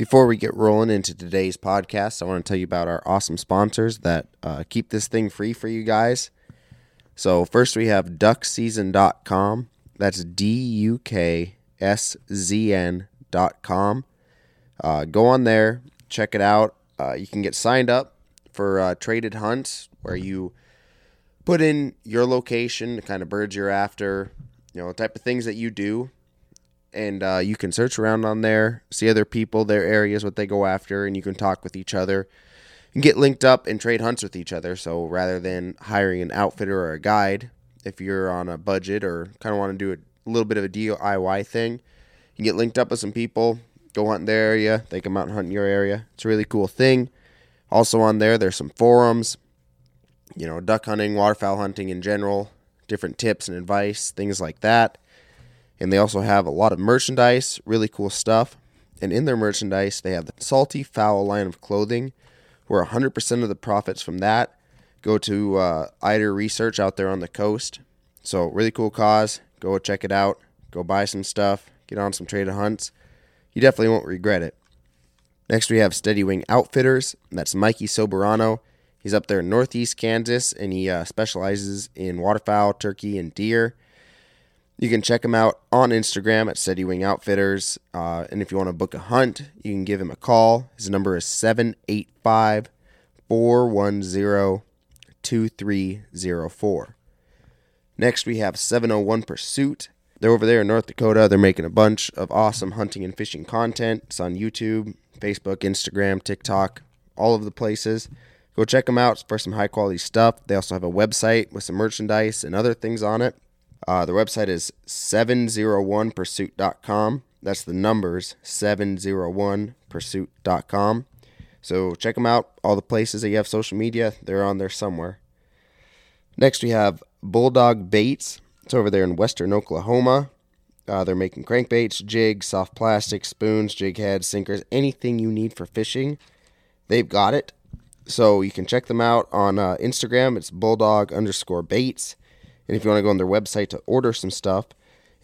Before we get rolling into today's podcast, I want to tell you about our awesome sponsors that uh, keep this thing free for you guys. So, first we have duckseason.com. That's D U K S Z N.com. Uh, go on there, check it out. Uh, you can get signed up for uh, traded hunts where you put in your location, the kind of birds you're after, you know, the type of things that you do and uh, you can search around on there, see other people, their areas, what they go after, and you can talk with each other and get linked up and trade hunts with each other. So rather than hiring an outfitter or a guide, if you're on a budget or kind of want to do a little bit of a DIY thing, you can get linked up with some people, go hunt in their area, they come out and hunt in your area. It's a really cool thing. Also on there, there's some forums, you know, duck hunting, waterfowl hunting in general, different tips and advice, things like that. And they also have a lot of merchandise, really cool stuff. And in their merchandise, they have the Salty Fowl line of clothing, where 100% of the profits from that go to uh, Eider Research out there on the coast. So, really cool cause. Go check it out. Go buy some stuff. Get on some traded hunts. You definitely won't regret it. Next, we have Steady Wing Outfitters. That's Mikey Soberano. He's up there in northeast Kansas, and he uh, specializes in waterfowl, turkey, and deer. You can check him out on Instagram at Steady Wing Outfitters. Uh, and if you want to book a hunt, you can give him a call. His number is 785 410 2304. Next, we have 701 Pursuit. They're over there in North Dakota. They're making a bunch of awesome hunting and fishing content. It's on YouTube, Facebook, Instagram, TikTok, all of the places. Go check them out for some high quality stuff. They also have a website with some merchandise and other things on it. Uh, the website is 701pursuit.com. That's the numbers 701pursuit.com. So check them out. All the places that you have social media, they're on there somewhere. Next, we have Bulldog Baits. It's over there in western Oklahoma. Uh, they're making crankbaits, jigs, soft plastic, spoons, jig heads, sinkers, anything you need for fishing. They've got it. So you can check them out on uh, Instagram. It's bulldog underscore baits. And if you want to go on their website to order some stuff,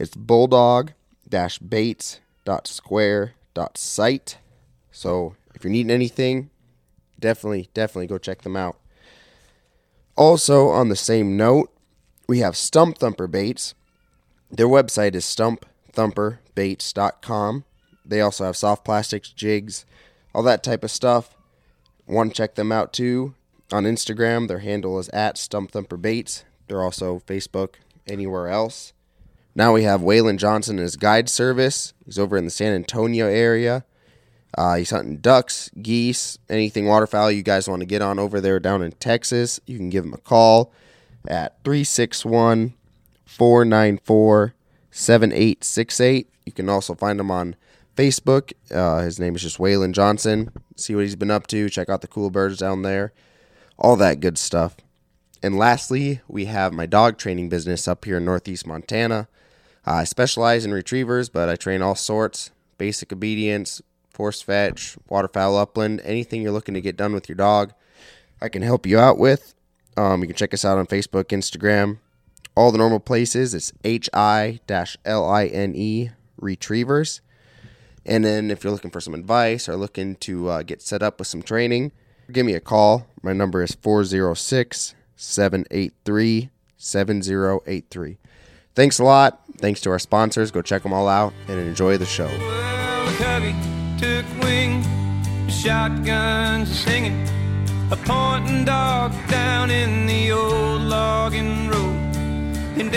it's bulldog baits.square.site. So if you're needing anything, definitely, definitely go check them out. Also, on the same note, we have Stump Thumper Baits. Their website is stumpthumperbaits.com. They also have soft plastics, jigs, all that type of stuff. Want to check them out too on Instagram. Their handle is at Stump. They're also Facebook, anywhere else. Now we have Waylon Johnson and his guide service. He's over in the San Antonio area. Uh, he's hunting ducks, geese, anything waterfowl you guys want to get on over there down in Texas. You can give him a call at 361 494 7868. You can also find him on Facebook. Uh, his name is just Waylon Johnson. See what he's been up to. Check out the cool birds down there. All that good stuff. And lastly, we have my dog training business up here in Northeast Montana. I specialize in retrievers, but I train all sorts basic obedience, force fetch, waterfowl upland, anything you're looking to get done with your dog, I can help you out with. Um, you can check us out on Facebook, Instagram, all the normal places. It's H I L I N E Retrievers. And then if you're looking for some advice or looking to uh, get set up with some training, give me a call. My number is 406 783 7083. Thanks a lot. Thanks to our sponsors. Go check them all out and enjoy the show. Well, a pointing dog down in the old logging road. And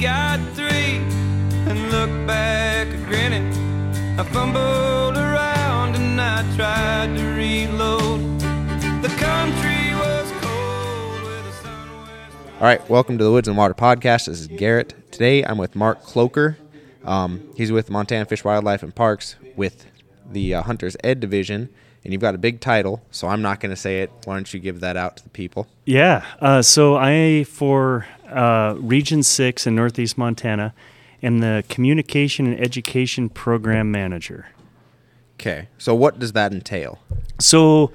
got three and looked back grinning. I fumbled around and I tried to reload. All right, welcome to the Woods and Water Podcast. This is Garrett. Today I'm with Marc Kloker. Um, he's with Montana Fish, Wildlife, and Parks with the uh, Hunters Ed Division, and you've got a big title, so I'm not going to say it. Why don't you give that out to the people? Yeah. Uh, so I, for uh, Region 6 in Northeast Montana, am the Communication and Education Program Manager. Okay, so what does that entail? So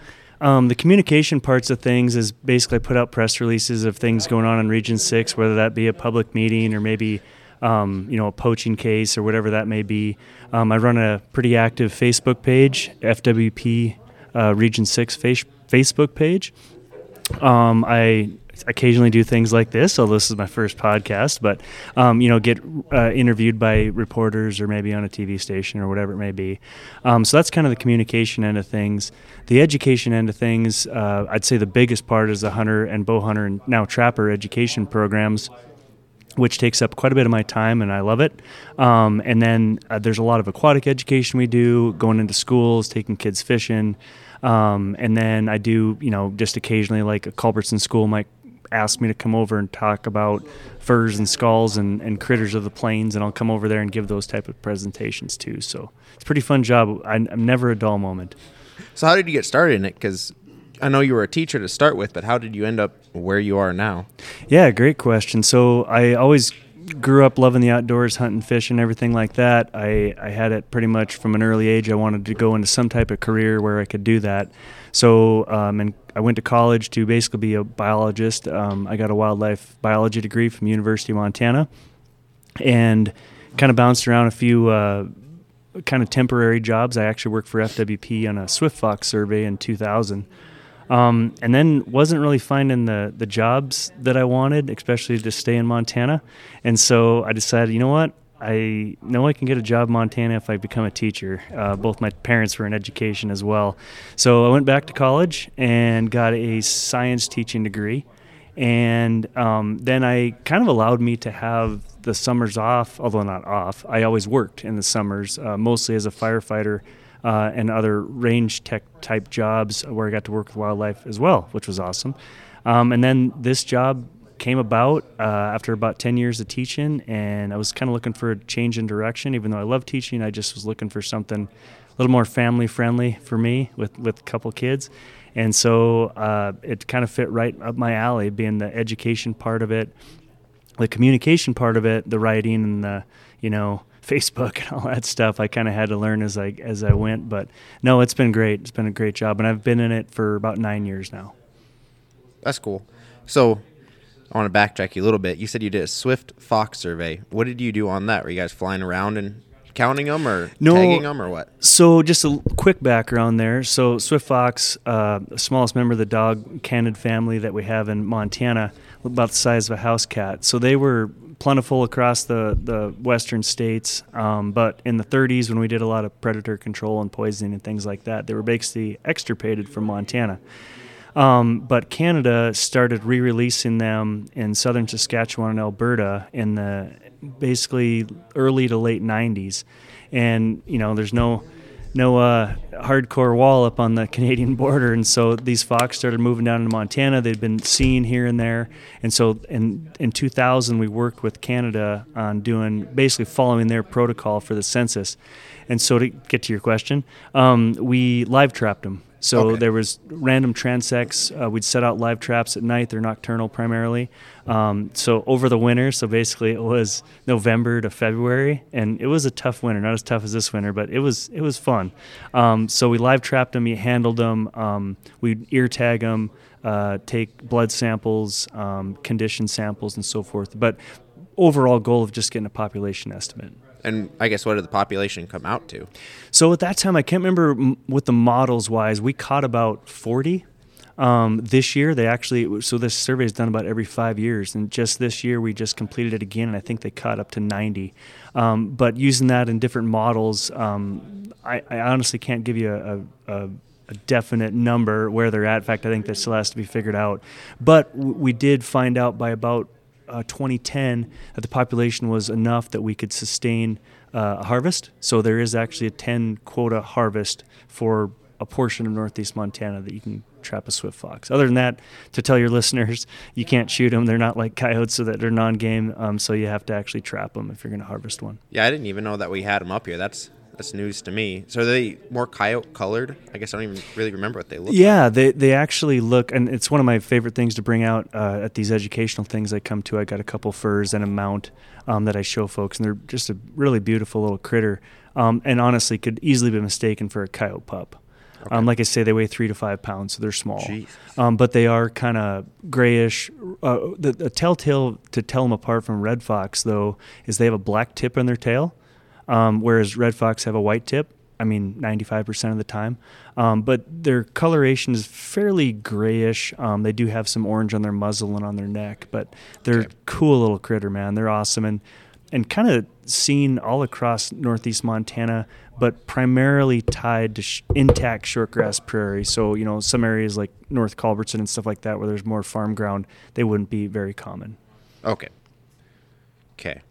um, the communication parts of things is basically put out press releases of things going on in Region 6, whether that be a public meeting or maybe um, you know, a poaching case or whatever that may be. Um, I run a pretty active Facebook page, FWP uh, Region 6 face- Facebook page. Um, I occasionally do things like this. although this is my first podcast, but um, you know, get uh, interviewed by reporters or maybe on a TV station or whatever it may be. Um, so that's kind of the communication end of things. The education end of things, uh, I'd say the biggest part is the hunter and bow hunter and now trapper education programs which takes up quite a bit of my time and I love it. Um, and then uh, there's a lot of aquatic education we do, going into schools, taking kids fishing. Um, and then I do, you know, just occasionally like a Culbertson school might ask me to come over and talk about furs and skulls and, and critters of the plains, and I'll come over there and give those type of presentations too. So it's a pretty fun job. I, I'm never a dull moment. So how did you get started in it? Because I know you were a teacher to start with, but how did you end up where you are now? Yeah, great question. So I always grew up loving the outdoors, hunting, fishing, everything like that. I, I had it pretty much from an early age. I wanted to go into some type of career where I could do that. So, um, and I went to college to basically be a biologist. Um, I got a wildlife biology degree from University of Montana, and kind of bounced around a few uh, kind of temporary jobs. I actually worked for FWP on a Swift Fox survey in 2000. Um, and then wasn't really finding the the jobs that I wanted, especially to stay in Montana. And so I decided, you know what? I know I can get a job in Montana if I become a teacher. Uh, both my parents were in education as well. So I went back to college and got a science teaching degree. And um, then I kind of allowed me to have the summers off, although not off. I always worked in the summers, uh, mostly as a firefighter uh, and other range tech type jobs where I got to work with wildlife as well, which was awesome. Um, and then this job came about uh, after about 10 years of teaching, and I was kind of looking for a change in direction. Even though I love teaching, I just was looking for something a little more family friendly for me with, with a couple kids. And so uh, it kind of fit right up my alley, being the education part of it, the communication part of it, the writing and the, you know, Facebook and all that stuff. I kind of had to learn as I as I went, but no, it's been great. It's been a great job, and I've been in it for about nine years now. That's cool. So I want to backtrack you a little bit. You said you did a Swift Fox survey. What did you do on that? Were you guys flying around and counting them or No. tagging them or what? So, just a quick background there. So, Swift Fox, uh, smallest member of the dog canid family that we have in Montana, about the size of a house cat. So, they were plentiful across the, the western states. Um, but in the 30s, when we did a lot of predator control and poisoning and things like that, they were basically extirpated from Montana. Um, but Canada started re-releasing them in southern Saskatchewan and Alberta in the basically early to late 90s, and you know there's no no uh, hardcore wall up on the Canadian border, and so these fox started moving down into Montana. They'd been seen here and there, and so in in 2000 we worked with Canada on doing basically following their protocol for the census. And so to get to your question, um, we live trapped them. So Okay. there was random transects. Uh, we'd set out live traps at night. They're nocturnal primarily. Um, so over the winter, so basically it was November to February, and it was a tough winter. Not as tough as this winter, but it was it was fun. Um, so we live trapped them. We handled them. Um, we'd ear tag them, uh, take blood samples, um, condition samples, and so forth. But overall goal of just getting a population estimate. And I guess what did the population come out to? So at that time, I can't remember what the models wise. We caught about 40. Um, this year, they actually, so this survey is done about every five years. And just this year, we just completed it again, and I think they caught up to 90. Um, but using that in different models, um, I, I honestly can't give you a, a, a definite number where they're at. In fact, I think that still has to be figured out. But we did find out by about uh, 2010 that the population was enough that we could sustain uh, a harvest. So there is actually a 10 quota harvest for a portion of northeast Montana that you can trap a swift fox. Other than that, to tell your listeners, you can't shoot them. They're not like coyotes, so that they're non-game. Um, so you have to actually trap them if you're going to harvest one. Yeah, I didn't even know that we had them up here. That's that's news to me. So are they more coyote colored? I guess I don't even really remember what they look. like. Yeah, they they actually look, and it's one of my favorite things to bring out uh, at these educational things I come to. I got a couple furs and a mount um, that I show folks, and they're just a really beautiful little critter. Um, and honestly, could easily be mistaken for a coyote pup. Um, like I say, they weigh three to five pounds, so they're small. Um, but they are kind of grayish. Uh, the, the telltale to tell them apart from red fox, though, is they have a black tip on their tail, um, whereas red fox have a white tip. I mean, 95% of the time. Um, but their coloration is fairly grayish. Um, they do have some orange on their muzzle and on their neck, but they're Okay. cool little critter, man. They're awesome and and kind of seen all across northeast Montana, but primarily tied to sh- intact shortgrass prairie. So you know, some areas like North Culbertson and stuff like that, where there's more farm ground, they wouldn't be very common. Okay. Okay.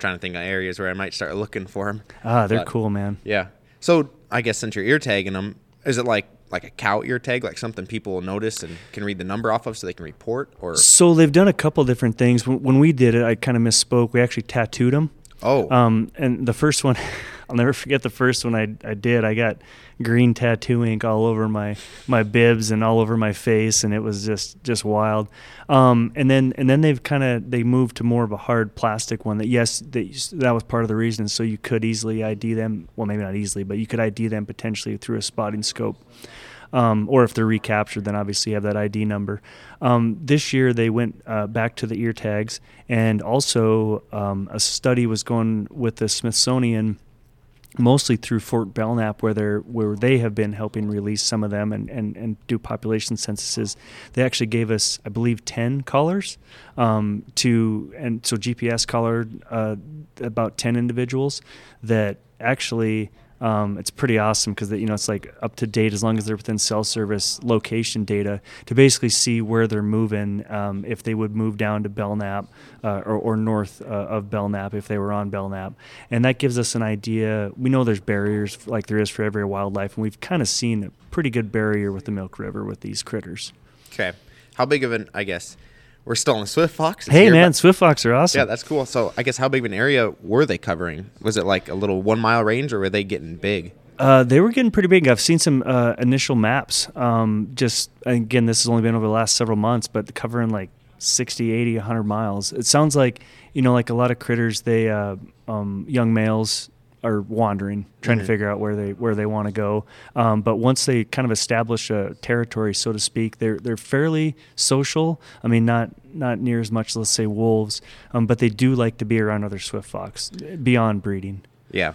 Trying to think of areas where I might start looking for them. Ah, they're But- cool, man. Yeah. So I guess since you're ear tagging them, is it like like a cow ear tag, like something people will notice and can read the number off of, so they can report? Or So they've done a couple different things. When, when we did it, I kind of misspoke. We actually tattooed them. oh, Um, and the first one, I'll never forget the first one I, I did. I got green tattoo ink all over my, my bibs and all over my face, and it was just just wild. Um, and then and then they've kind of they moved to more of a hard plastic one. That yes, they, that was part of the reason. So you could easily ID them. Well, maybe not easily, but you could ID them potentially through a spotting scope. Um, or if they're recaptured, then obviously you have that ID number. Um, this year they went uh, back to the ear tags, and also um, a study was going with the Smithsonian, mostly through Fort Belknap, where they're where they have been helping release some of them and, and, and do population censuses. They actually gave us, I believe, ten collars um, to, and so GPS collared uh, about ten individuals that actually um, it's pretty awesome because you know it's like up to date as long as they're within cell service location data to basically see where they're moving um, if they would move down to Belknap uh, or, or north uh, of Belknap if they were on Belknap and that gives us an idea we know there's barriers like there is for every wildlife and we've kind of seen a pretty good barrier with the Milk River with these critters okay. How big of an? I guess we're still in Swift Fox. Hey nearby- man Swift Fox are awesome Yeah, that's cool. So I guess how big of an area were they covering? Was it like a little one mile range, or were they getting big? Uh, they were getting pretty big. I've seen some uh, initial maps. Um, just again, this has only been over the last several months, but covering like 60, 80, 100 miles. It sounds like you know, like a lot of critters. They uh, um, young males are wandering, trying to figure out where they where they want to go. Um, but once they kind of establish a territory, so to speak, they're they're fairly social. I mean, not not near as much, let's say, wolves, um, but they do like to be around other swift fox beyond breeding. Yeah.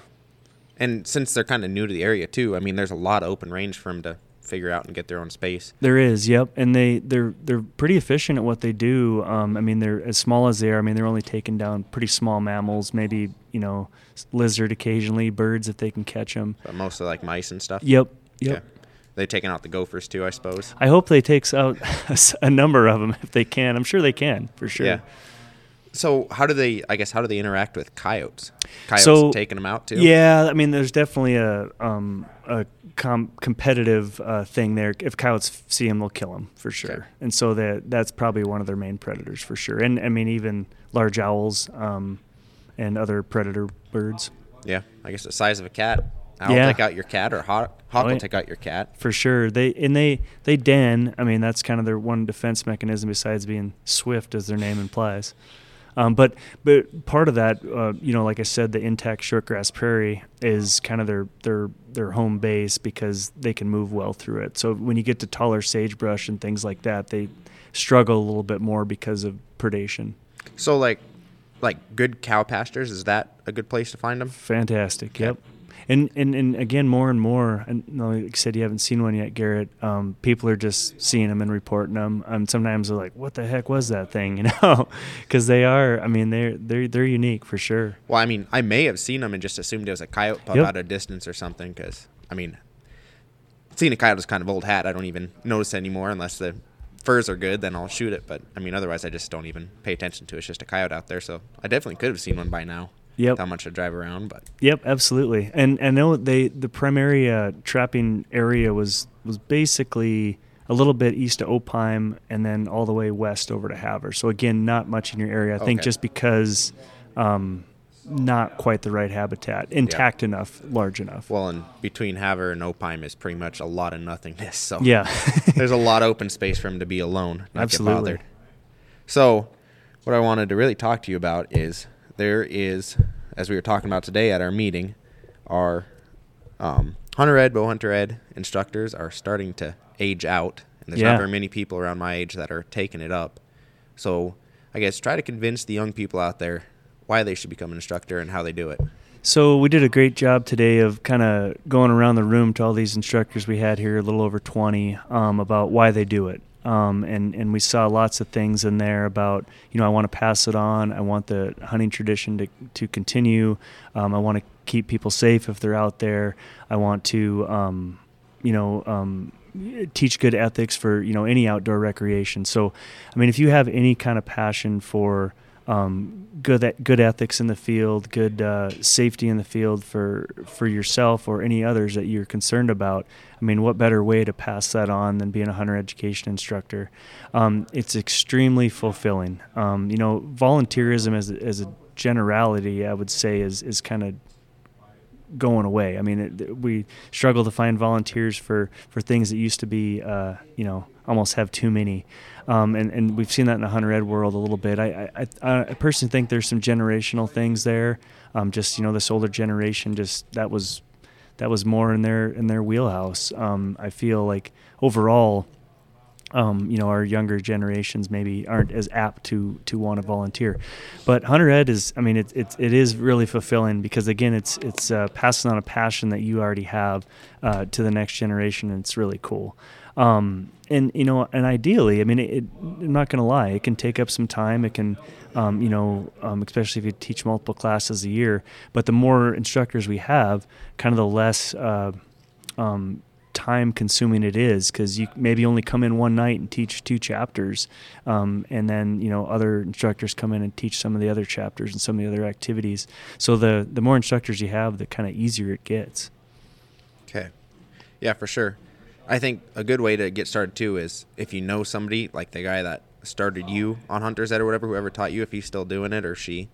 And since they're kind of new to the area too, I mean, there's a lot of open range for them to figure out and get their own space. There is, yep, and they they're they're pretty efficient at what they do. Um, I mean, they're as small as they are. I mean, they're only taking down pretty small mammals, maybe you know, lizard occasionally, birds if they can catch them. But mostly like mice and stuff. Yep, yep. Okay. They taking out the gophers too, I suppose. I hope they takes out a number of them if they can. I'm sure they can for sure. Yeah. So how do they? I guess how do they interact with coyotes? Coyotes So- taking them out too. Yeah, I mean, there's definitely a um, a com- competitive uh, thing there. If coyotes see them, they'll kill them for sure. Okay. And so that that's probably one of their main predators for sure. And I mean, even large owls um, and other predator birds Yeah. I guess the size of a cat. Owl Yeah. take out your cat, or hawk, hawk Oh, will take out your cat. for sure. They and they they den. I mean, that's kind of their one defense mechanism besides being swift, as their name implies. Um, but but part of that, uh, you know, like I said, the intact shortgrass prairie is kind of their their their home base because they can move well through it. So when you get to taller sagebrush and things like that, they struggle a little bit more because of predation. So like, like good cow pastures. Is that a good place to find them? Fantastic. Yep. And, and and again, more and more. And like you said, you haven't seen one yet, Garrett. Um, people are just seeing them and reporting them. And sometimes they're like, "What the heck was that thing?" You know, because they are. I mean, they're they're they're unique for sure. Well, I mean, I may have seen them and just assumed it was a coyote pop Yep. out of distance or something. Because I mean, seeing a coyote is kind of old hat. I don't even notice anymore unless the furs are good. Then I'll shoot it. But I mean, otherwise, I just don't even pay attention to it. It's just a coyote out there. So I definitely could have seen one by now. Yep. How much I drive around, but Yep, absolutely. And and I know they the primary uh, trapping area was was basically a little bit east of Opheim and then all the way west over to Havre. So again, not much in your area. I think Okay. just because um, not quite the right habitat, intact enough, large enough. well, and between Havre and Opheim is pretty much a lot of nothingness. So yeah. there's a lot of open space for him to be alone, not Absolutely. get bothered. So, what I wanted to really talk to you about is there is, as we were talking about today at our meeting, our um, hunter ed, bow hunter ed instructors are starting to age out, and there's Yeah. not very many people around my age that are taking it up. So I guess try to convince the young people out there why they should become an instructor and how they do it. So we did a great job today of kind of going around the room to all these instructors we had here, a little over 20, um, about why they do it. Um, and, and we saw lots of things in there about, you know, I want to pass it on. I want the hunting tradition to, to continue. Um, I want to keep people safe if they're out there. I want to, um, you know, um, teach good ethics for, you know, any outdoor recreation. So, I mean, if you have any kind of passion for, um, good good ethics in the field, good uh, safety in the field for for yourself or any others that you're concerned about. I mean, what better way to pass that on than being a hunter education instructor? Um, it's extremely fulfilling. Um, you know, volunteerism as as a generality, I would say, is is kind of going away. I mean, it, we struggle to find volunteers for, for things that used to be, uh, you know, almost have too many. Um, and, and we've seen that in the hunter ed world a little bit. I, I, I personally think there's some generational things there. Um, just, you know, this older generation, just that was, that was more in their, in their wheelhouse. Um, I feel like overall, um, you know, our younger generations maybe aren't as apt to to want to volunteer. But Hunter Ed is, I mean, it, it, it is really fulfilling because again, it's it's uh, passing on a passion that you already have uh, to the next generation, and it's really cool. Um, and you know, and ideally, I mean, it, it, I'm not going to lie, it can take up some time. It can, um, you know, um, especially if you teach multiple classes a year. But the more instructors we have, kind of the less. Uh, um, time consuming it is because you maybe only come in one night and teach two chapters um, and then you know other instructors come in and teach some of the other chapters and some of the other activities so the the more instructors you have the kind of easier it gets Okay. Yeah, for sure. I think a good way to get started too is if you know somebody like the guy that started you on Hunter's Ed or whatever, whoever taught you, if he's still doing it or she,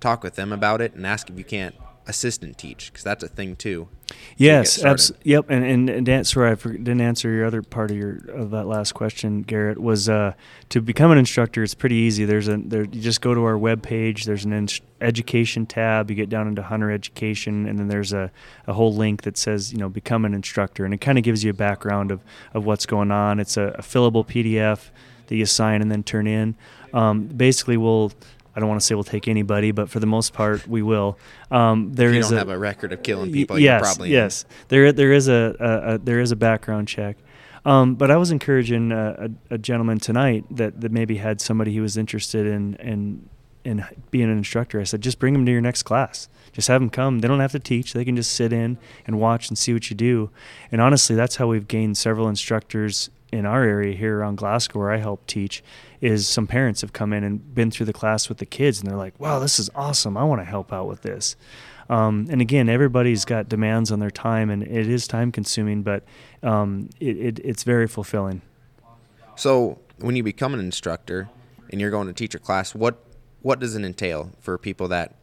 talk with them about it and ask if you can't assistant teach because that's a thing too. Yes, abs- yep. And and, and Dan, sorry, I didn't answer your other part of your of that last question, Garrett. Was uh, to become an instructor? It's pretty easy. There's a there. You just go to our webpage. There's an ins- education tab. You get down into hunter education, and then there's a, a whole link that says you know become an instructor, and it kind of gives you a background of of what's going on. It's a, a fillable PDF that you sign and then turn in. Um, basically, we'll. I don't want to say we'll take anybody, but for the most part, we will. Um, there If you is don't a, have a record of killing Y- people, yes, you probably yes. There, there is a, a, a there is a background check. Um, but I was encouraging a, a, a gentleman tonight that, that maybe had somebody who was interested in, in in being an instructor. I said, just bring them to your next class. Just have them come. They don't have to teach. They can just sit in and watch and see what you do. And honestly, that's how we've gained several instructors in our area here around Glasgow, where I help teach. Is some parents have come in and been through the class with the kids, and they're like, "Wow, this is awesome! I want to help out with this." Um, and again, everybody's got demands on their time, and it is time consuming, but um, it, it, it's very fulfilling. So when you become an instructor and you're going to teach a class, what what does it entail for people that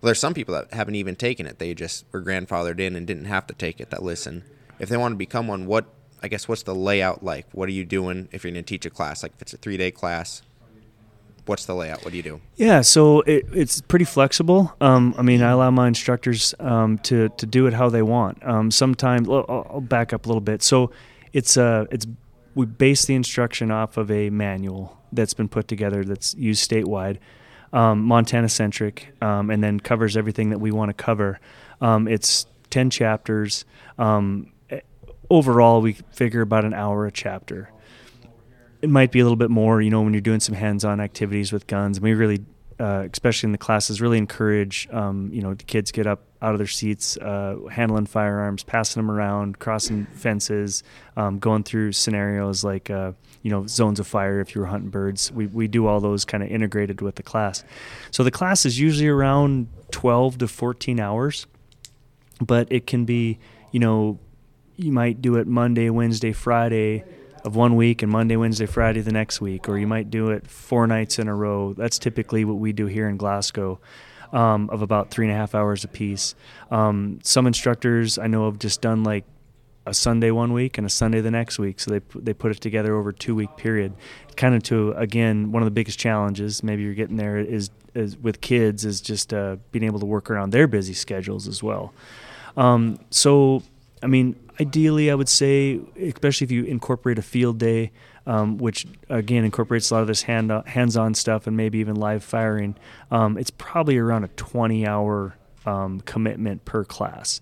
well there's some people that haven't even taken it. They just were grandfathered in and didn't have to take it that listen. If they want to become one, what I guess what's the layout like? What are you doing if you're going to teach a class? Like if it's a 3-day class, what's the layout? What do you do? Yeah, so it, it's pretty flexible. Um, I mean, I allow my instructors um, to to do it how they want. Um, sometimes I'll, back up a little bit. So it's uh, it's we base the instruction off of a manual that's been put together that's used statewide, um, Montana centric, um, and then covers everything that we want to cover. Um, it's ten chapters. Um, overall, we figure about an hour a chapter it might be a little bit more, you know, when you're doing some hands-on activities with guns. And we really, uh, especially in the classes, really encourage, um, you know, the kids get up out of their seats, uh, handling firearms, passing them around, crossing fences, um, going through scenarios like, uh, you know, zones of fire if you were hunting birds. We, we do all those kind of integrated with the class. So the class is usually around 12 to 14 hours, but it can be, you know, you might do it Monday, Wednesday, Friday of one week and Monday, Wednesday, Friday the next week, or you might do it four nights in a row. That's typically what we do here in Glasgow. Um, of about three and a half hours apiece. Um, some instructors I know have just done like a Sunday one week and a Sunday the next week, so they they put it together over a two week period. Kind of to again one of the biggest challenges maybe you're getting there is is with kids is just uh, being able to work around their busy schedules as well. Um, so I mean, ideally, I would say, especially if you incorporate a field day, um, which again incorporates a lot of this hand hands-on stuff and maybe even live firing, um, it's probably around a 20-hour um, commitment per class.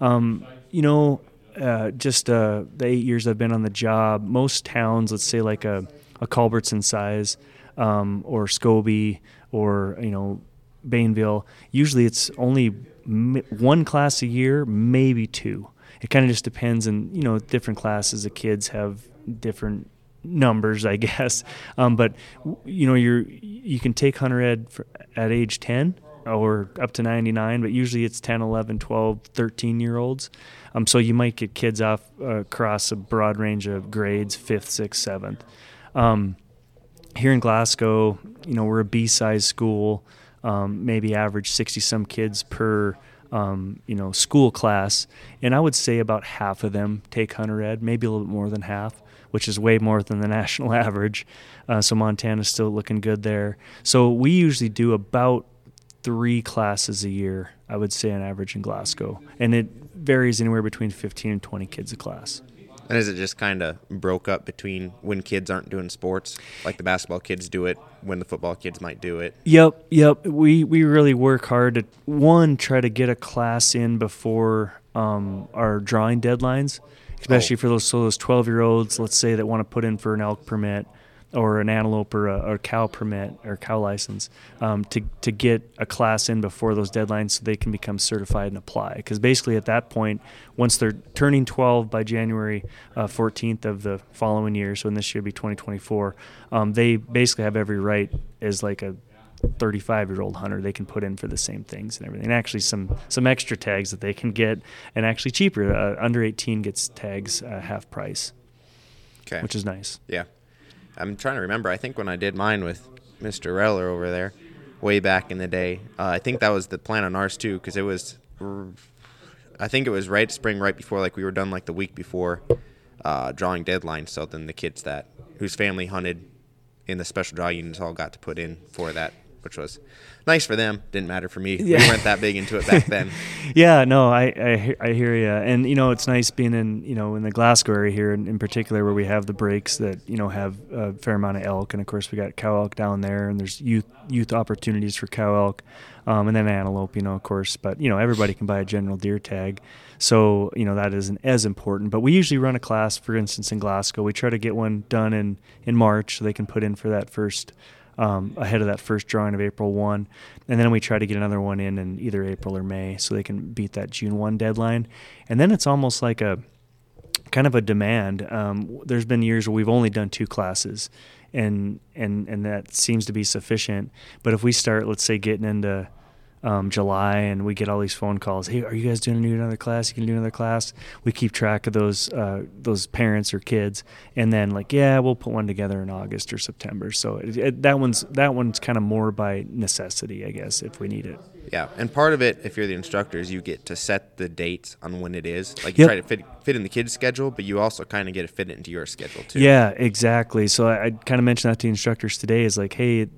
Um, you know, uh, just uh, the eight years I've been on the job, most towns, let's say like a, a Culbertson size um, or Scobey or you know Bainville, usually it's only one class a year, maybe two. It kind of just depends, and you know, different classes of kids have different numbers, I guess. Um, but you know, you're you can take hunter ed for, at age 10 or up to 99, but usually it's 10, 11, 12, 13 year olds. Um, so you might get kids off uh, across a broad range of grades, fifth, sixth, seventh. Um, here in Glasgow, you know, we're a B-size school, um, maybe average 60 some kids per um, you know, school class, and I would say about half of them take hunter ed, maybe a little bit more than half, which is way more than the national average. Uh, so Montana's still looking good there. So we usually do about three classes a year, I would say on average in Glasgow, and it varies anywhere between 15 and 20 kids a class. And is it just kind of broke up between when kids aren't doing sports, like the basketball kids do it, when the football kids might do it? Yep, yep. We we really work hard to one try to get a class in before um, our drawing deadlines, especially oh. for those so those twelve year olds. Let's say that want to put in for an elk permit or an antelope or a, or cow permit or cow license um, to, to get a class in before those deadlines so they can become certified and apply. Because basically, at that point, once they're turning 12 by January uh, 14th of the following year, so in this year be 2024, um, they basically have every right as like a 35 year old hunter they can put in for the same things and everything. And actually some some extra tags that they can get and actually cheaper uh, under 18 gets tags uh, half price. Okay. Which is nice. Yeah I'm trying to remember. I think when I did mine with Mr. Reller over there, way back in the day, uh, I think that was the plan on ours too, because it was, I think it was right spring, right before like we were done like the week before uh, drawing deadline. So then the kids that whose family hunted in the special draw units all got to put in for that which was nice for them. Didn't matter for me. Yeah. We weren't that big into it back then. yeah, no, I, I, I hear you. And you know, it's nice being in you know in the Glasgow area here, in, in particular, where we have the breaks that you know have a fair amount of elk, and of course we got cow elk down there, and there's youth youth opportunities for cow elk, um, and then antelope, you know, of course. But you know, everybody can buy a general deer tag. So, you know, that isn't as important. But we usually run a class, for instance, in Glasgow. We try to get one done in, in March so they can put in for that first um, ahead of that first drawing of April 1. And then we try to get another one in in either April or May so they can beat that June 1 deadline. And then it's almost like a kind of a demand. Um, there's been years where we've only done two classes. And, and and that seems to be sufficient. But if we start, let's say, getting into um, July, and we get all these phone calls. Hey, are you guys doing another class? You can do another class. We keep track of those uh, those parents or kids, and then like, yeah, we'll put one together in August or September. So it, it, that one's that one's kind of more by necessity, I guess, if we need it. Yeah, and part of it, if you're the instructor, is you get to set the dates on when it is. Like you yep. try to fit fit in the kids' schedule, but you also kind of get to fit it into your schedule too. Yeah, exactly. So I, I kind of mentioned that to the instructors today. Is like, hey,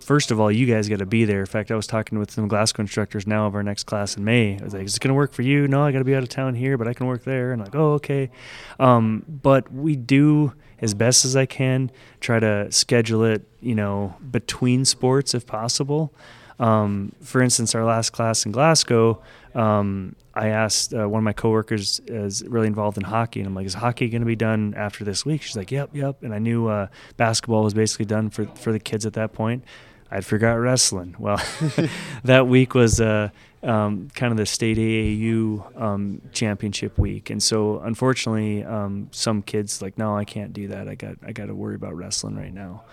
first of all, you guys got to be there. In fact, I was talking with some Glasgow instructors now of our next class in May. I was like, is it going to work for you? No, I got to be out of town here, but I can work there. And like, oh, okay. Um, but we do as best as I can try to schedule it, you know, between sports if possible. Um, for instance, our last class in Glasgow, um, I asked uh, one of my coworkers is really involved in hockey, and I'm like, "Is hockey going to be done after this week?" She's like, "Yep, yep." And I knew uh, basketball was basically done for for the kids at that point. I'd forgot wrestling. Well, that week was uh, um, kind of the state AAU um, championship week, and so unfortunately, um, some kids like, no, I can't do that. I got I got to worry about wrestling right now.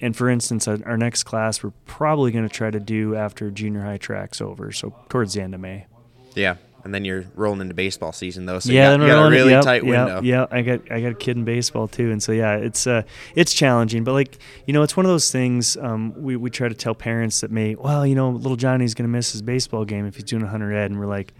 And for instance, our next class we're probably going to try to do after junior high track's over, so towards the end of May. Yeah, and then you're rolling into baseball season though, so yeah, you got, you got a really yep, tight window. Yeah, I got I got a kid in baseball too, and so yeah, it's uh, it's challenging, but like you know, it's one of those things. Um, we we try to tell parents that may, well, you know, little Johnny's going to miss his baseball game if he's doing a hunter ed, and we're like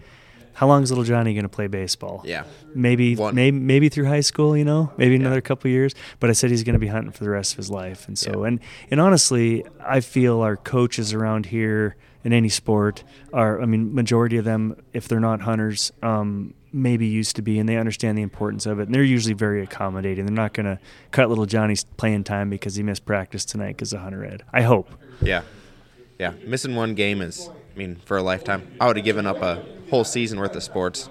how long is little Johnny going to play baseball? Yeah, maybe One. maybe maybe through high school, you know, maybe another yeah. couple years. But I said he's going to be hunting for the rest of his life, and so yeah. and and honestly, I feel our coaches around here in any sport are, I mean, majority of them, if they're not hunters, um, maybe used to be, and they understand the importance of it. And they're usually very accommodating. They're not going to cut little Johnny's playing time because he missed practice tonight because of hunter ed. I hope. Yeah, yeah. Missing one game is, I mean, for a lifetime. I would have given up a whole season worth of sports,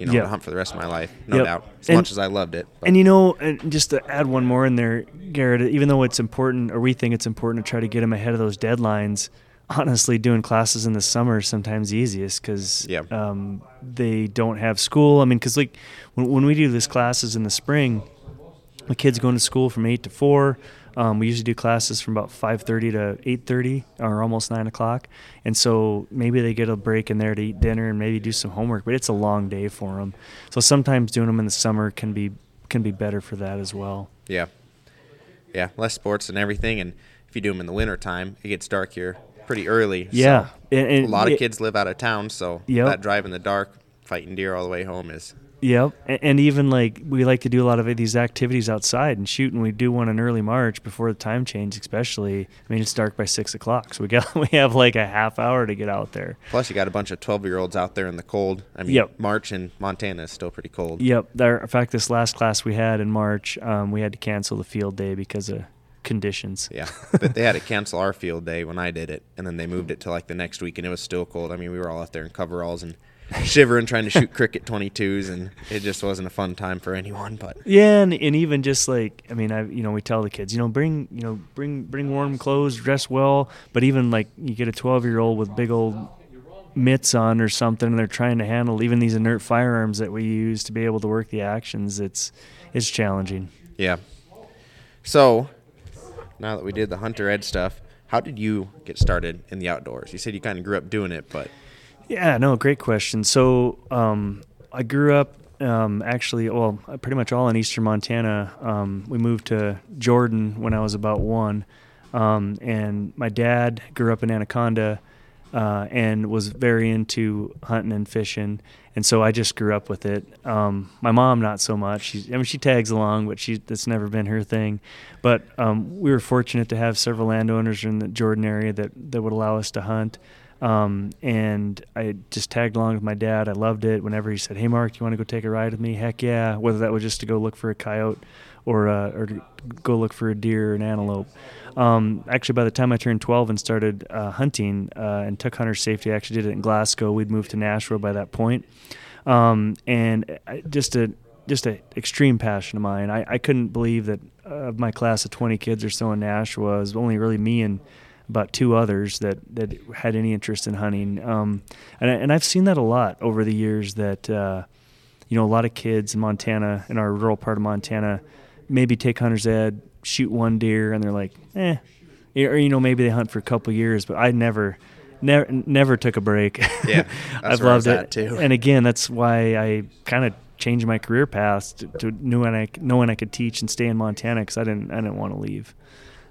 you know, Yep. to hunt for the rest of my life, no Yep. doubt. As And- much as I loved it. But And you know, and just to add one more in there, Garrett, even though it's important, or we think it's important to try to get them ahead of those deadlines, honestly, doing classes in the summer is sometimes easiest because Yeah. um, they don't have school. I mean, because like when, when we do these classes in the spring, the kids going to school from eight to four. Um, we usually do classes from about five thirty to eight thirty, or almost nine o'clock. And so maybe they get a break in there to eat dinner and maybe do some homework. But it's a long day for them. So sometimes doing them in the summer can be can be better for that as well. yeah, yeah, less sports and everything. And if you do them in the winter time, it gets dark here pretty early. so Yeah, and, and a lot of kids live out of town, so Yep. that drive in the dark, fighting deer all the way home is Yep, and even like we like to do a lot of these activities outside and shoot, and we do one in early March before the time change. Especially, I mean, it's dark by six o'clock, so we got we have like a half hour to get out there. Plus, you got a bunch of 12 year olds out there in the cold. I mean, Yep. March in Montana is still pretty cold. Yep. There, in fact, this last class we had in March, um, we had to cancel the field day because of conditions. Yeah. but they had to cancel our field day when I did it, and then they moved it to like the next week, and it was still cold. I mean, we were all out there in coveralls and shivering trying to shoot Crickett 22s, and it just wasn't a fun time for anyone. But Yeah, and, and even just like I mean, I you know we tell the kids, you know, bring you know bring bring warm clothes, dress well. But even like you get a 12 year old with big old mitts on or something, and they're trying to handle even these inert firearms that we use to be able to work the actions. It's it's challenging. yeah. So now that we did the hunter ed stuff, how did you get started in the outdoors? You said you kind of grew up doing it, but Yeah, no, great question. So um, I grew up um, actually, well, pretty much all in eastern Montana. Um, we moved to Jordan when I was about one, um, and my dad grew up in Anaconda uh, and was very into hunting and fishing, and so I just grew up with it. Um, my mom, not so much. She's, I mean, she tags along, but she that's never been her thing. But um, we were fortunate to have several landowners in the Jordan area that that would allow us to hunt. Um, and I just tagged along with my dad. I loved it. Whenever he said, "Hey, Mark, you want to go take a ride with me?" Heck yeah! Whether that was just to go look for a coyote, or uh, or go look for a deer or an antelope. Um, actually, by the time I turned 12 and started uh, hunting uh, and took hunter safety, I actually did it in Glasgow. We'd moved to Nashville by that point, um, and I, just a just an extreme passion of mine. I, I couldn't believe that uh, of my class of 20 kids or so in Nashville, it was only really me and about two others that, that had any interest in hunting. Um, and, I, and I've seen that a lot over the years that, uh, you know, a lot of kids in Montana, in our rural part of Montana, maybe take hunter's ed, shoot one deer, and they're like, eh. Or, you know, maybe they hunt for a couple years, but I never, never, never took a break. Yeah, I've where I was loved it. too. And again, that's why I kind of changed my career path to, to knowing I knowing I could teach and stay in Montana because I didn't I didn't want to leave.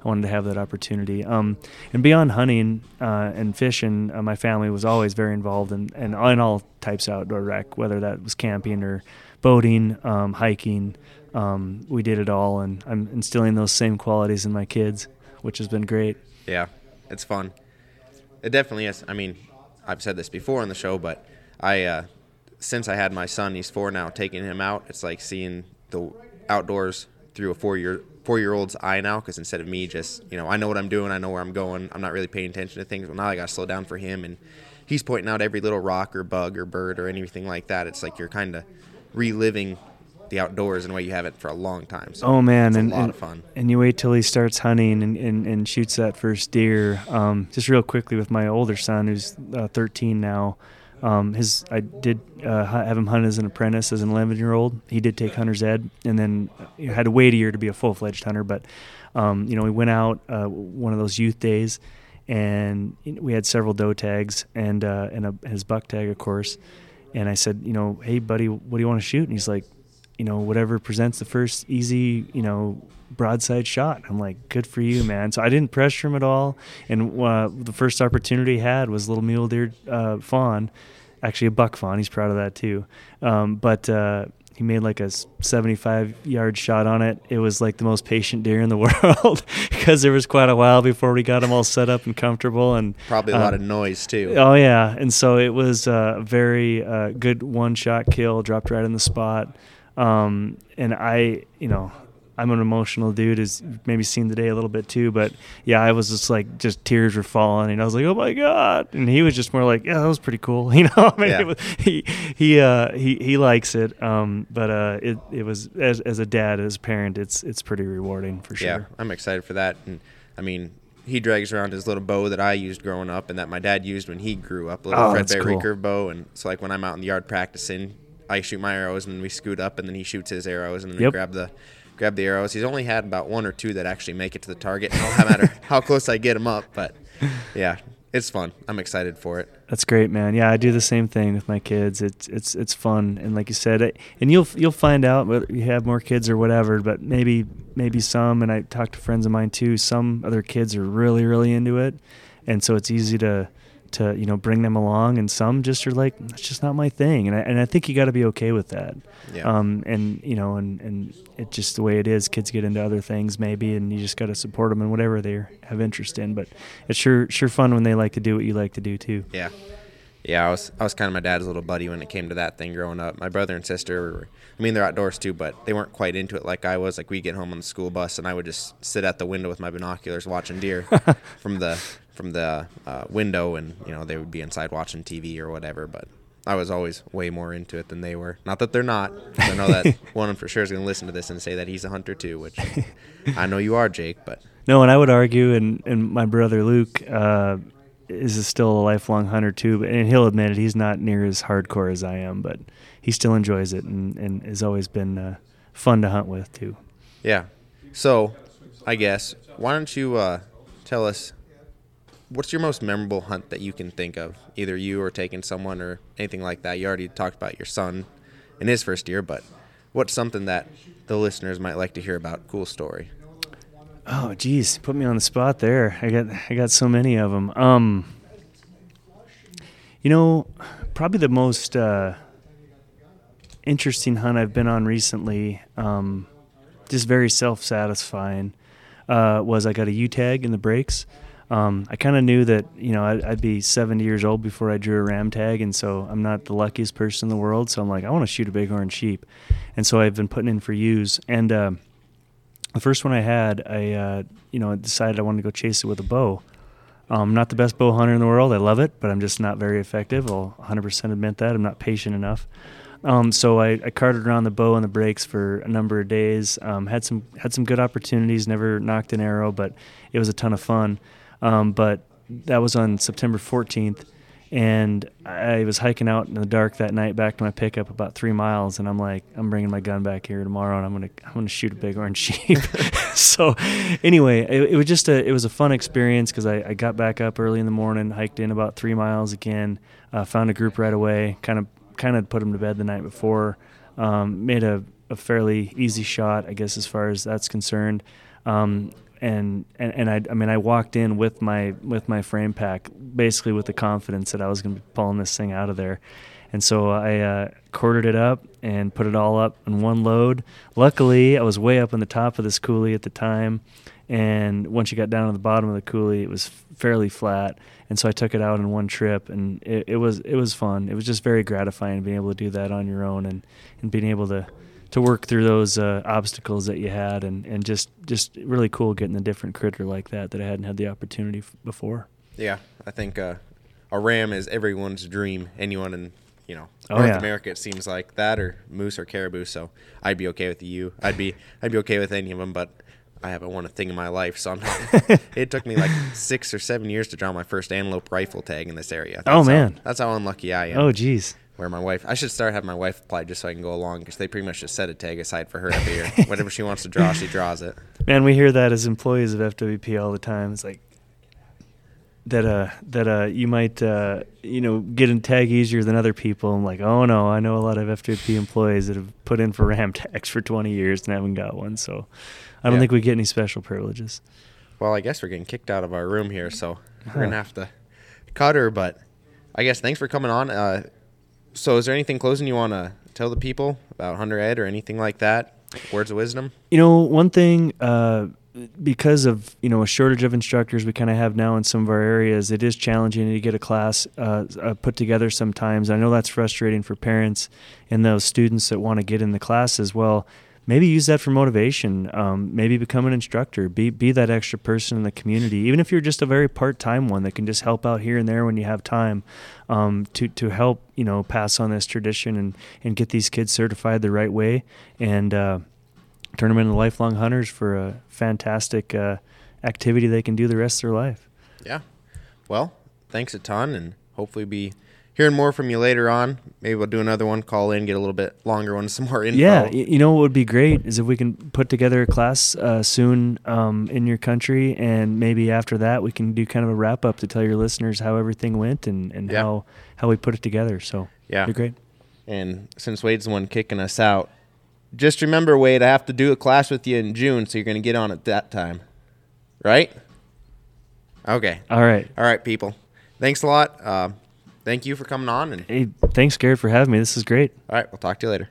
I wanted to have that opportunity. Um, and beyond hunting uh, and fishing, uh, my family was always very involved in, in, in all types of outdoor rec, whether that was camping or boating, um, hiking. Um, we did it all, and I'm instilling those same qualities in my kids, which has been great. Yeah, it's fun. It definitely is. I mean, I've said this before on the show, but I, uh, since I had my son, he's four now, taking him out, it's like seeing the outdoors through a four year four year old's eye now. Because instead of me just, you know, I know what I'm doing, I know where I'm going, I'm not really paying attention to things. Well, now I got to slow down for him, and he's pointing out every little rock or bug or bird or anything like that. It's like you're kind of reliving the outdoors in a way you haven't for a long time. So Oh man, and a lot and, of fun. and you wait till he starts hunting and, and, and shoots that first deer. Um, just real quickly with my older son, who's uh, 13 now. Um, his I did uh, have him hunt as an apprentice as an 11 year old. He did take hunter's ed, and then uh, had to wait a year to be a full fledged hunter. But um, you know, we went out uh, one of those youth days, and we had several doe tags and uh, and a, his buck tag, of course. And I said, you know, hey buddy, what do you want to shoot? And he's like, you know, whatever presents the first easy, you know, broadside shot. I'm like, good for you, man. So I didn't pressure him at all. And uh, the first opportunity he had was little mule deer uh, fawn, actually a buck fawn. He's proud of that too. Um, but uh, he made like a 75 yard shot on it. It was like the most patient deer in the world because there was quite a while before we got him all set up and comfortable and Probably a lot um, of noise too. Oh yeah, and so it was a very uh, good one shot kill, dropped right in the spot. Um, and I, you know, I'm an emotional dude, as maybe seen today a little bit too. But yeah, I was just like, just tears were falling, and I was like, oh my god. And he was just more like, yeah, that was pretty cool, you know. I mean, Yeah. it was, he he uh, he he likes it. Um, but uh, it it was as as a dad, as a parent, it's it's pretty rewarding for sure. Yeah, I'm excited for that. And I mean, he drags around his little bow that I used growing up and that my dad used when he grew up, a little Oh, Fred Bear cool. recurve bow. And so, like, when I'm out in the yard practicing, I shoot my arrows and we scoot up, and then he shoots his arrows, and then we Yep. grab the grab the arrows. He's only had about one or two that actually make it to the target, no matter how close I get him up. But yeah, it's fun. I'm excited for it. That's great, man. Yeah, I do the same thing with my kids. It's it's it's fun, and like you said, it, and you'll you'll find out whether you have more kids or whatever. But maybe maybe some, and I talk to friends of mine too. Some other kids are really really into it, and so it's easy to to you know bring them along, and some just are like that's just not my thing, and I and I think you got to be okay with that. Yeah. Um, and you know, and and it's just the way it is. Kids get into other things maybe, and you just got to support them in whatever they have interest in. But it's sure sure fun when they like to do what you like to do too. Yeah. Yeah, I was I was kind of my dad's little buddy when it came to that thing growing up. My brother and sister were I mean they're outdoors too, but they weren't quite into it like I was. Like we get home on the school bus and I would just sit at the window with my binoculars watching deer from the from the uh, window and you know they would be inside watching TV or whatever, but I was always way more into it than they were. Not that they're not. I know that one of them for sure is going to listen to this and say that he's a hunter too, which I know you are, Jake, but No, and I would argue, and, and my brother Luke uh, is still a lifelong hunter too, but, and he'll admit it. He's not near as hardcore as I am, but he still enjoys it and, and has always been uh, fun to hunt with too. Yeah. So, I guess why don't you uh, tell us what's your most memorable hunt that you can think of, either you or taking someone or anything like that. You already talked about your son in his first year, but what's something that the listeners might like to hear about? Cool story. Oh, geez, put me on the spot there. I got I got so many of them. Um, you know, probably the most uh, interesting hunt I've been on recently, um, just very self-satisfying, uh, was I got a ewe tag in the Breaks. Um, I kind of knew that you know I'd, I'd be 70 years old before I drew a ram tag, and so I'm not the luckiest person in the world. So I'm like, I want to shoot a bighorn sheep, and so I've been putting in for ewes. And uh, the first one I had, I uh, you know decided I wanted to go chase it with a bow. Um, not the best bow hunter in the world. I love it, but I'm just not very effective. I'll 100% admit that. I'm not patient enough. Um, so I, I carted around the bow and the Breaks for a number of days. Um, had some had some good opportunities. Never nocked an arrow, but it was a ton of fun. Um, but that was on September 14th, and I was hiking out in the dark that night back to my pickup about three miles, and I'm like, I'm bringing my gun back here tomorrow, and I'm gonna I'm gonna shoot a big bighorn sheep. so anyway, it, it was just a it was a fun experience because I, I got back up early in the morning, hiked in about three miles again, uh, found a group right away, kind of kind of put them to bed the night before, um, made a, a fairly easy shot, I guess, as far as that's concerned. Um, and, and, and I, I mean, I walked in with my with my frame pack, basically with the confidence that I was going to be pulling this thing out of there. And so I uh, quartered it up and put it all up in one load. Luckily, I was way up on the top of this coulee at the time, and once you got down to the bottom of the coulee, it was fairly flat. And so I took it out in one trip, and it, it was it was fun. It was just very gratifying being able to do that on your own, and, and being able to to work through those uh, obstacles that you had, and, and just just really cool getting a different critter like that that I hadn't had the opportunity f- before. Yeah, I think uh, a ram is everyone's dream. Anyone in you know Oh, North yeah. America, it seems like that, or moose or caribou. So I'd be okay with you. I'd be I'd be okay with any of them, but I haven't won a thing in my life. So it took me like six or seven years to draw my first antelope rifle tag in this area. Oh, That's how- man. that's how unlucky I am. Oh, geez. Where my wife, I should start having my wife apply just so I can go along because they pretty much just set a tag aside for her every year. Whatever she wants to draw, she draws it. Man, we hear that as employees of FWP all the time. It's like that uh that uh you might uh you know get in tag easier than other people. I'm like, oh no, I know a lot of FWP employees that have put in for RAM tags for 20 years and haven't got one. So I don't Yeah. think we get any special privileges. Well, I guess we're getting kicked out of our room here, so Huh. we're gonna have to cut her. But I guess thanks for coming on. Uh, so, is there anything closing you want to tell the people about Hunter Ed or anything like that? Words of wisdom. You know, one thing uh, because of you know a shortage of instructors we kind of have now in some of our areas, it is challenging to get a class uh, uh, put together. Sometimes I know that's frustrating for parents and those students that want to get in the class as well. Maybe use that for motivation. Um, maybe become an instructor. Be be that extra person in the community, even if you're just a very part time one that can just help out here and there when you have time, um, to to help you know pass on this tradition and and get these kids certified the right way and uh, turn them into lifelong hunters for a fantastic uh, activity they can do the rest of their life. Yeah. Well, thanks a ton, and hopefully be hearing more from you later on. Maybe we'll do another one, call in, get a little bit longer one, some more info. Yeah, you know what would be great is if we can put together a class uh, soon um, in your country, and maybe after that we can do kind of a wrap up to tell your listeners how everything went and, and Yeah. how how we put it together. So Yeah. be great. And since Wade's the one kicking us out, just remember, Wade, I have to do a class with you in June, so you're going to get on at that time. Right? Okay. All right. All right, people. Thanks a lot. Uh, thank you for coming on. And Hey, thanks, Garrett, for having me. This is great. all right, we'll talk to you later.